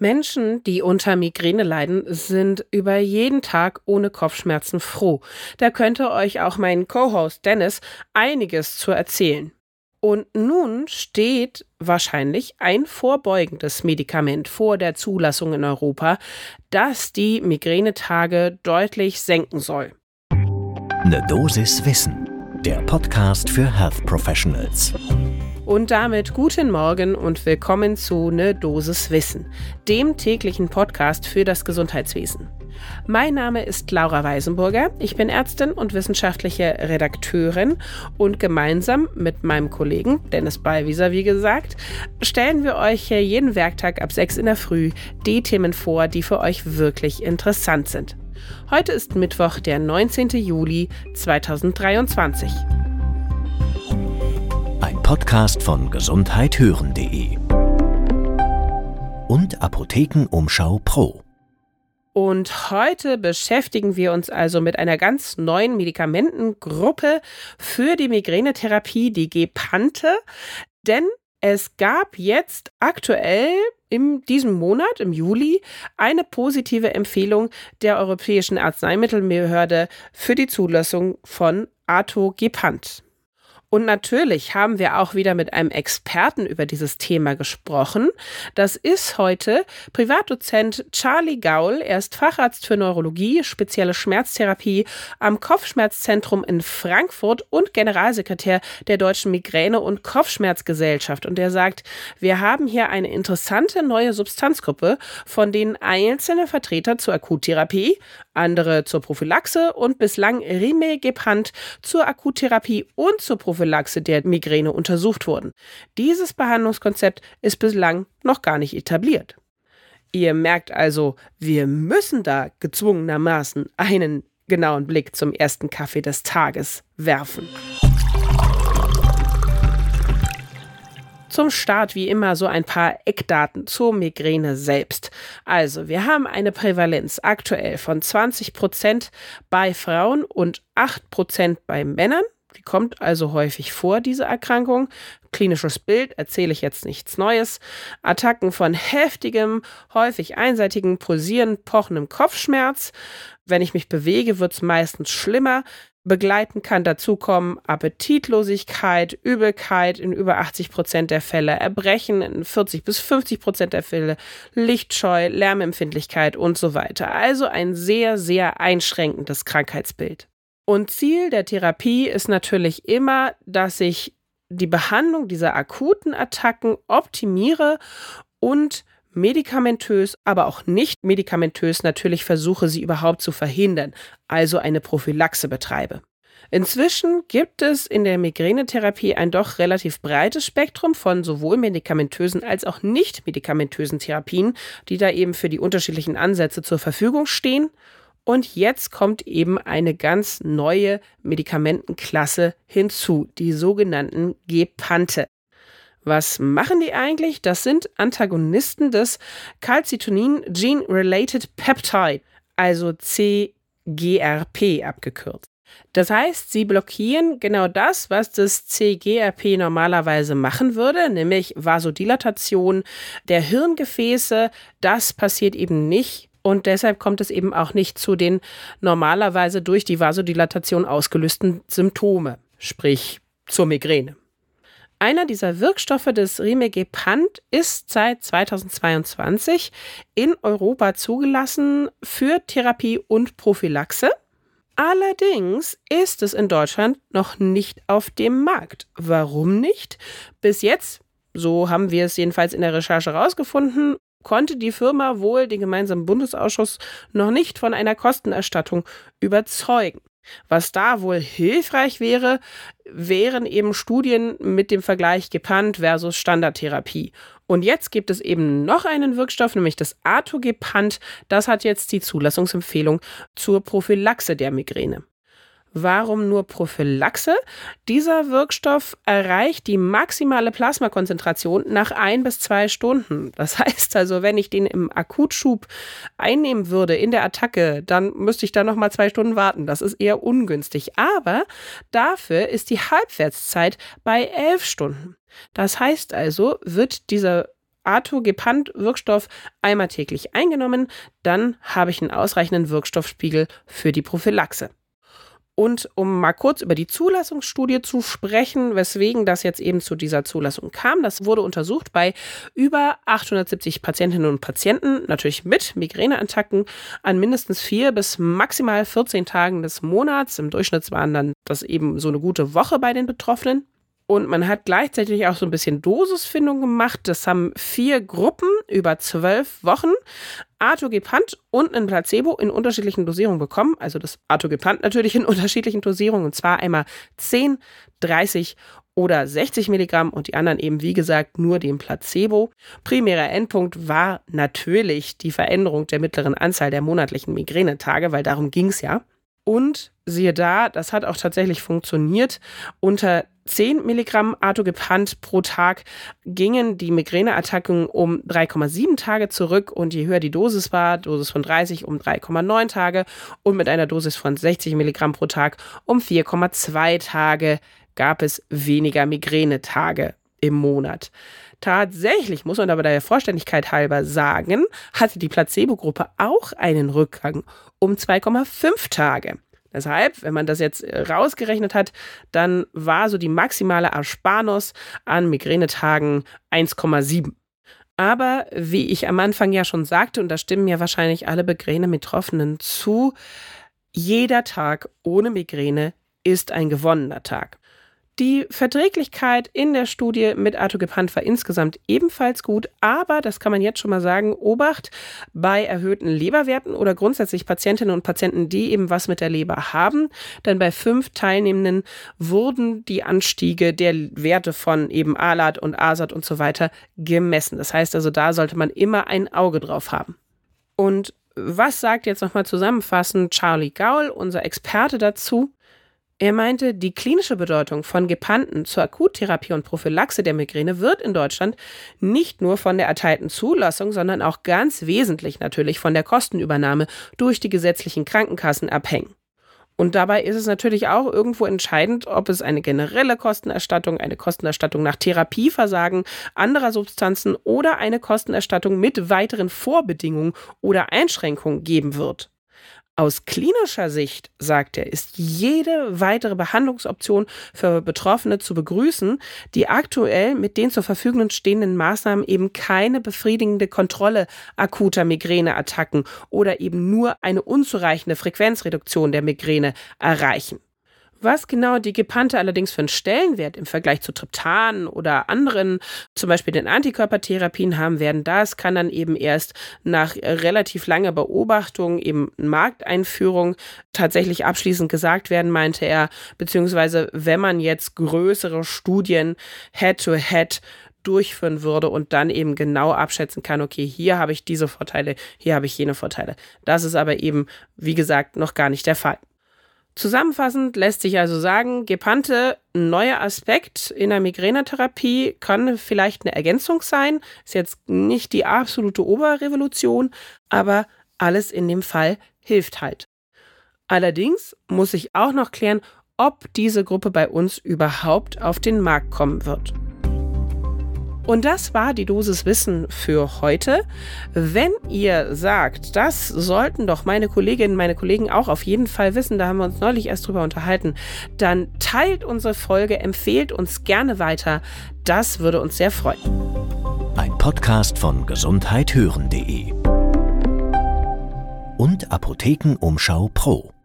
Menschen, die unter Migräne leiden, sind über jeden Tag ohne Kopfschmerzen froh. Da könnte euch auch mein Co-Host Dennis einiges zu erzählen. Und nun steht wahrscheinlich ein vorbeugendes Medikament vor der Zulassung in Europa, das die Migränetage deutlich senken soll. Eine Dosis Wissen, der Podcast für Health Professionals. Und damit guten Morgen und willkommen zu Ne Dosis Wissen, dem täglichen Podcast für das Gesundheitswesen. Mein Name ist Laura Weisenburger, ich bin Ärztin und wissenschaftliche Redakteurin und gemeinsam mit meinem Kollegen Dennis Ballwieser, wie gesagt, stellen wir euch jeden Werktag ab 6 in der Früh die Themen vor, die für euch wirklich interessant sind. Heute ist Mittwoch, der 19. Juli 2023. Podcast von gesundheithören.de und Apothekenumschau Pro. Und heute beschäftigen wir uns also mit einer ganz neuen Medikamentengruppe für die Migränetherapie, die Gepante. Denn es gab jetzt aktuell in diesem Monat, im Juli, eine positive Empfehlung der Europäischen Arzneimittelbehörde für die Zulassung von Atogepant. Und natürlich haben wir auch wieder mit einem Experten über dieses Thema gesprochen. Das ist heute Privatdozent Charlie Gaul. Er ist Facharzt für Neurologie, spezielle Schmerztherapie am Kopfschmerzzentrum in Frankfurt und Generalsekretär der Deutschen Migräne- und Kopfschmerzgesellschaft. Und er sagt, wir haben hier eine interessante neue Substanzgruppe, von denen einzelne Vertreter zur Akuttherapie, andere zur Prophylaxe und bislang Rimegepant zur Akuttherapie und zur Prophylaxe der Migräne untersucht wurden. Dieses Behandlungskonzept ist bislang noch gar nicht etabliert. Ihr merkt also, wir müssen da gezwungenermaßen einen genauen Blick zum ersten Kaffee des Tages werfen. Zum Start wie immer so ein paar Eckdaten zur Migräne selbst. Also, wir haben eine Prävalenz aktuell von 20 Prozent bei Frauen und 8 Prozent bei Männern. Die kommt also häufig vor, diese Erkrankung. Klinisches Bild erzähle ich jetzt nichts Neues. Attacken von heftigem, häufig einseitigen, pulsierend, pochendem Kopfschmerz. Wenn ich mich bewege, wird es meistens schlimmer begleiten kann dazukommen Appetitlosigkeit, Übelkeit in über 80 Prozent der Fälle, Erbrechen in 40 bis 50 Prozent der Fälle, Lichtscheu, Lärmempfindlichkeit und so weiter. Also ein sehr, sehr einschränkendes Krankheitsbild. Und Ziel der Therapie ist natürlich immer, dass ich die Behandlung dieser akuten Attacken optimiere und medikamentös, aber auch nicht medikamentös natürlich versuche, sie überhaupt zu verhindern, also eine Prophylaxe betreibe. Inzwischen gibt es in der Migränetherapie ein doch relativ breites Spektrum von sowohl medikamentösen als auch nicht medikamentösen Therapien, die da eben für die unterschiedlichen Ansätze zur Verfügung stehen. Und jetzt kommt eben eine ganz neue Medikamentenklasse hinzu, die sogenannten Gepante. Was machen die eigentlich? Das sind Antagonisten des Calcitonin Gene Related Peptide, also CGRP abgekürzt. Das heißt, sie blockieren genau das, was das CGRP normalerweise machen würde, nämlich Vasodilatation der Hirngefäße. Das passiert eben nicht und deshalb kommt es eben auch nicht zu den normalerweise durch die Vasodilatation ausgelösten Symptome, sprich zur Migräne. Einer dieser Wirkstoffe des Rimegepant ist seit 2022 in Europa zugelassen für Therapie und Prophylaxe. Allerdings ist es in Deutschland noch nicht auf dem Markt. Warum nicht? Bis jetzt, so haben wir es jedenfalls in der Recherche herausgefunden, konnte die Firma wohl den gemeinsamen Bundesausschuss noch nicht von einer Kostenerstattung überzeugen. Was da wohl hilfreich wäre, wären eben Studien mit dem Vergleich Gepant versus Standardtherapie. Und jetzt gibt es eben noch einen Wirkstoff, nämlich das Atogepant. Das hat jetzt die Zulassungsempfehlung zur Prophylaxe der Migräne. Warum nur Prophylaxe? Dieser Wirkstoff erreicht die maximale Plasmakonzentration nach ein bis zwei Stunden. Das heißt also, wenn ich den im Akutschub einnehmen würde in der Attacke, dann müsste ich da noch mal zwei Stunden warten. Das ist eher ungünstig. Aber dafür ist die Halbwertszeit bei elf Stunden. Das heißt also, wird dieser Atogepant-Wirkstoff einmal täglich eingenommen, dann habe ich einen ausreichenden Wirkstoffspiegel für die Prophylaxe. Und um mal kurz über die Zulassungsstudie zu sprechen, weswegen das jetzt eben zu dieser Zulassung kam, das wurde untersucht bei über 870 Patientinnen und Patienten, natürlich mit Migräneattacken an mindestens vier bis maximal 14 Tagen des Monats. Im Durchschnitt waren dann das eben so eine gute Woche bei den Betroffenen. Und man hat gleichzeitig auch so ein bisschen Dosisfindung gemacht. Das haben vier Gruppen über zwölf Wochen Atogepant und ein Placebo in unterschiedlichen Dosierungen bekommen. Also das Atogepant natürlich in unterschiedlichen Dosierungen. Und zwar einmal 10, 30 oder 60 Milligramm und die anderen eben, wie gesagt, nur dem Placebo. Primärer Endpunkt war natürlich die Veränderung der mittleren Anzahl der monatlichen Migränetage, weil darum ging es ja. Und siehe da, das hat auch tatsächlich funktioniert. Unter 10 Milligramm Atogepant pro Tag gingen die Migräneattacken um 3,7 Tage zurück und je höher die Dosis war, Dosis von 30 um 3,9 Tage und mit einer Dosis von 60 Milligramm pro Tag um 4,2 Tage gab es weniger Migränetage im Monat. Tatsächlich muss man aber der Vorständigkeit halber sagen, hatte die Placebo-Gruppe auch einen Rückgang um 2,5 Tage. Deshalb, wenn man das jetzt äh, rausgerechnet hat, dann war so die maximale Ersparnis an Migränetagen 1,7. Aber wie ich am Anfang ja schon sagte, und da stimmen ja wahrscheinlich alle Migräne-Betroffenen zu, jeder Tag ohne Migräne ist ein gewonnener Tag. Die Verträglichkeit in der Studie mit Atogepant war insgesamt ebenfalls gut, aber das kann man jetzt schon mal sagen, Obacht bei erhöhten Leberwerten oder grundsätzlich Patientinnen und Patienten, die eben was mit der Leber haben. Denn bei fünf Teilnehmenden wurden die Anstiege der Werte von eben ALAT und ASAT und so weiter gemessen. Das heißt also, da sollte man immer ein Auge drauf haben. Und was sagt jetzt nochmal zusammenfassend Charlie Gaul, unser Experte dazu? Er meinte, die klinische Bedeutung von Gepanten zur Akuttherapie und Prophylaxe der Migräne wird in Deutschland nicht nur von der erteilten Zulassung, sondern auch ganz wesentlich natürlich von der Kostenübernahme durch die gesetzlichen Krankenkassen abhängen. Und dabei ist es natürlich auch irgendwo entscheidend, ob es eine generelle Kostenerstattung, eine Kostenerstattung nach Therapieversagen anderer Substanzen oder eine Kostenerstattung mit weiteren Vorbedingungen oder Einschränkungen geben wird. Aus klinischer Sicht, sagt er, ist jede weitere Behandlungsoption für Betroffene zu begrüßen, die aktuell mit den zur Verfügung stehenden Maßnahmen eben keine befriedigende Kontrolle akuter Migräneattacken oder eben nur eine unzureichende Frequenzreduktion der Migräne erreichen. Was genau die Gepante allerdings für einen Stellenwert im Vergleich zu Triptanen oder anderen, zum Beispiel den Antikörpertherapien haben werden, das kann dann eben erst nach relativ langer Beobachtung, eben Markteinführung, tatsächlich abschließend gesagt werden, meinte er, beziehungsweise wenn man jetzt größere Studien Head-to-Head -head durchführen würde und dann eben genau abschätzen kann, okay, hier habe ich diese Vorteile, hier habe ich jene Vorteile. Das ist aber eben, wie gesagt, noch gar nicht der Fall. Zusammenfassend lässt sich also sagen, Gepante, ein neuer Aspekt in der Migränetherapie, kann vielleicht eine Ergänzung sein, ist jetzt nicht die absolute Oberrevolution, aber alles in dem Fall hilft halt. Allerdings muss ich auch noch klären, ob diese Gruppe bei uns überhaupt auf den Markt kommen wird. Und das war die Dosis Wissen für heute. Wenn ihr sagt, das sollten doch meine Kolleginnen, meine Kollegen auch auf jeden Fall wissen, da haben wir uns neulich erst drüber unterhalten, dann teilt unsere Folge, empfehlt uns gerne weiter. Das würde uns sehr freuen. Ein Podcast von gesundheithören.de und Apothekenumschau Pro.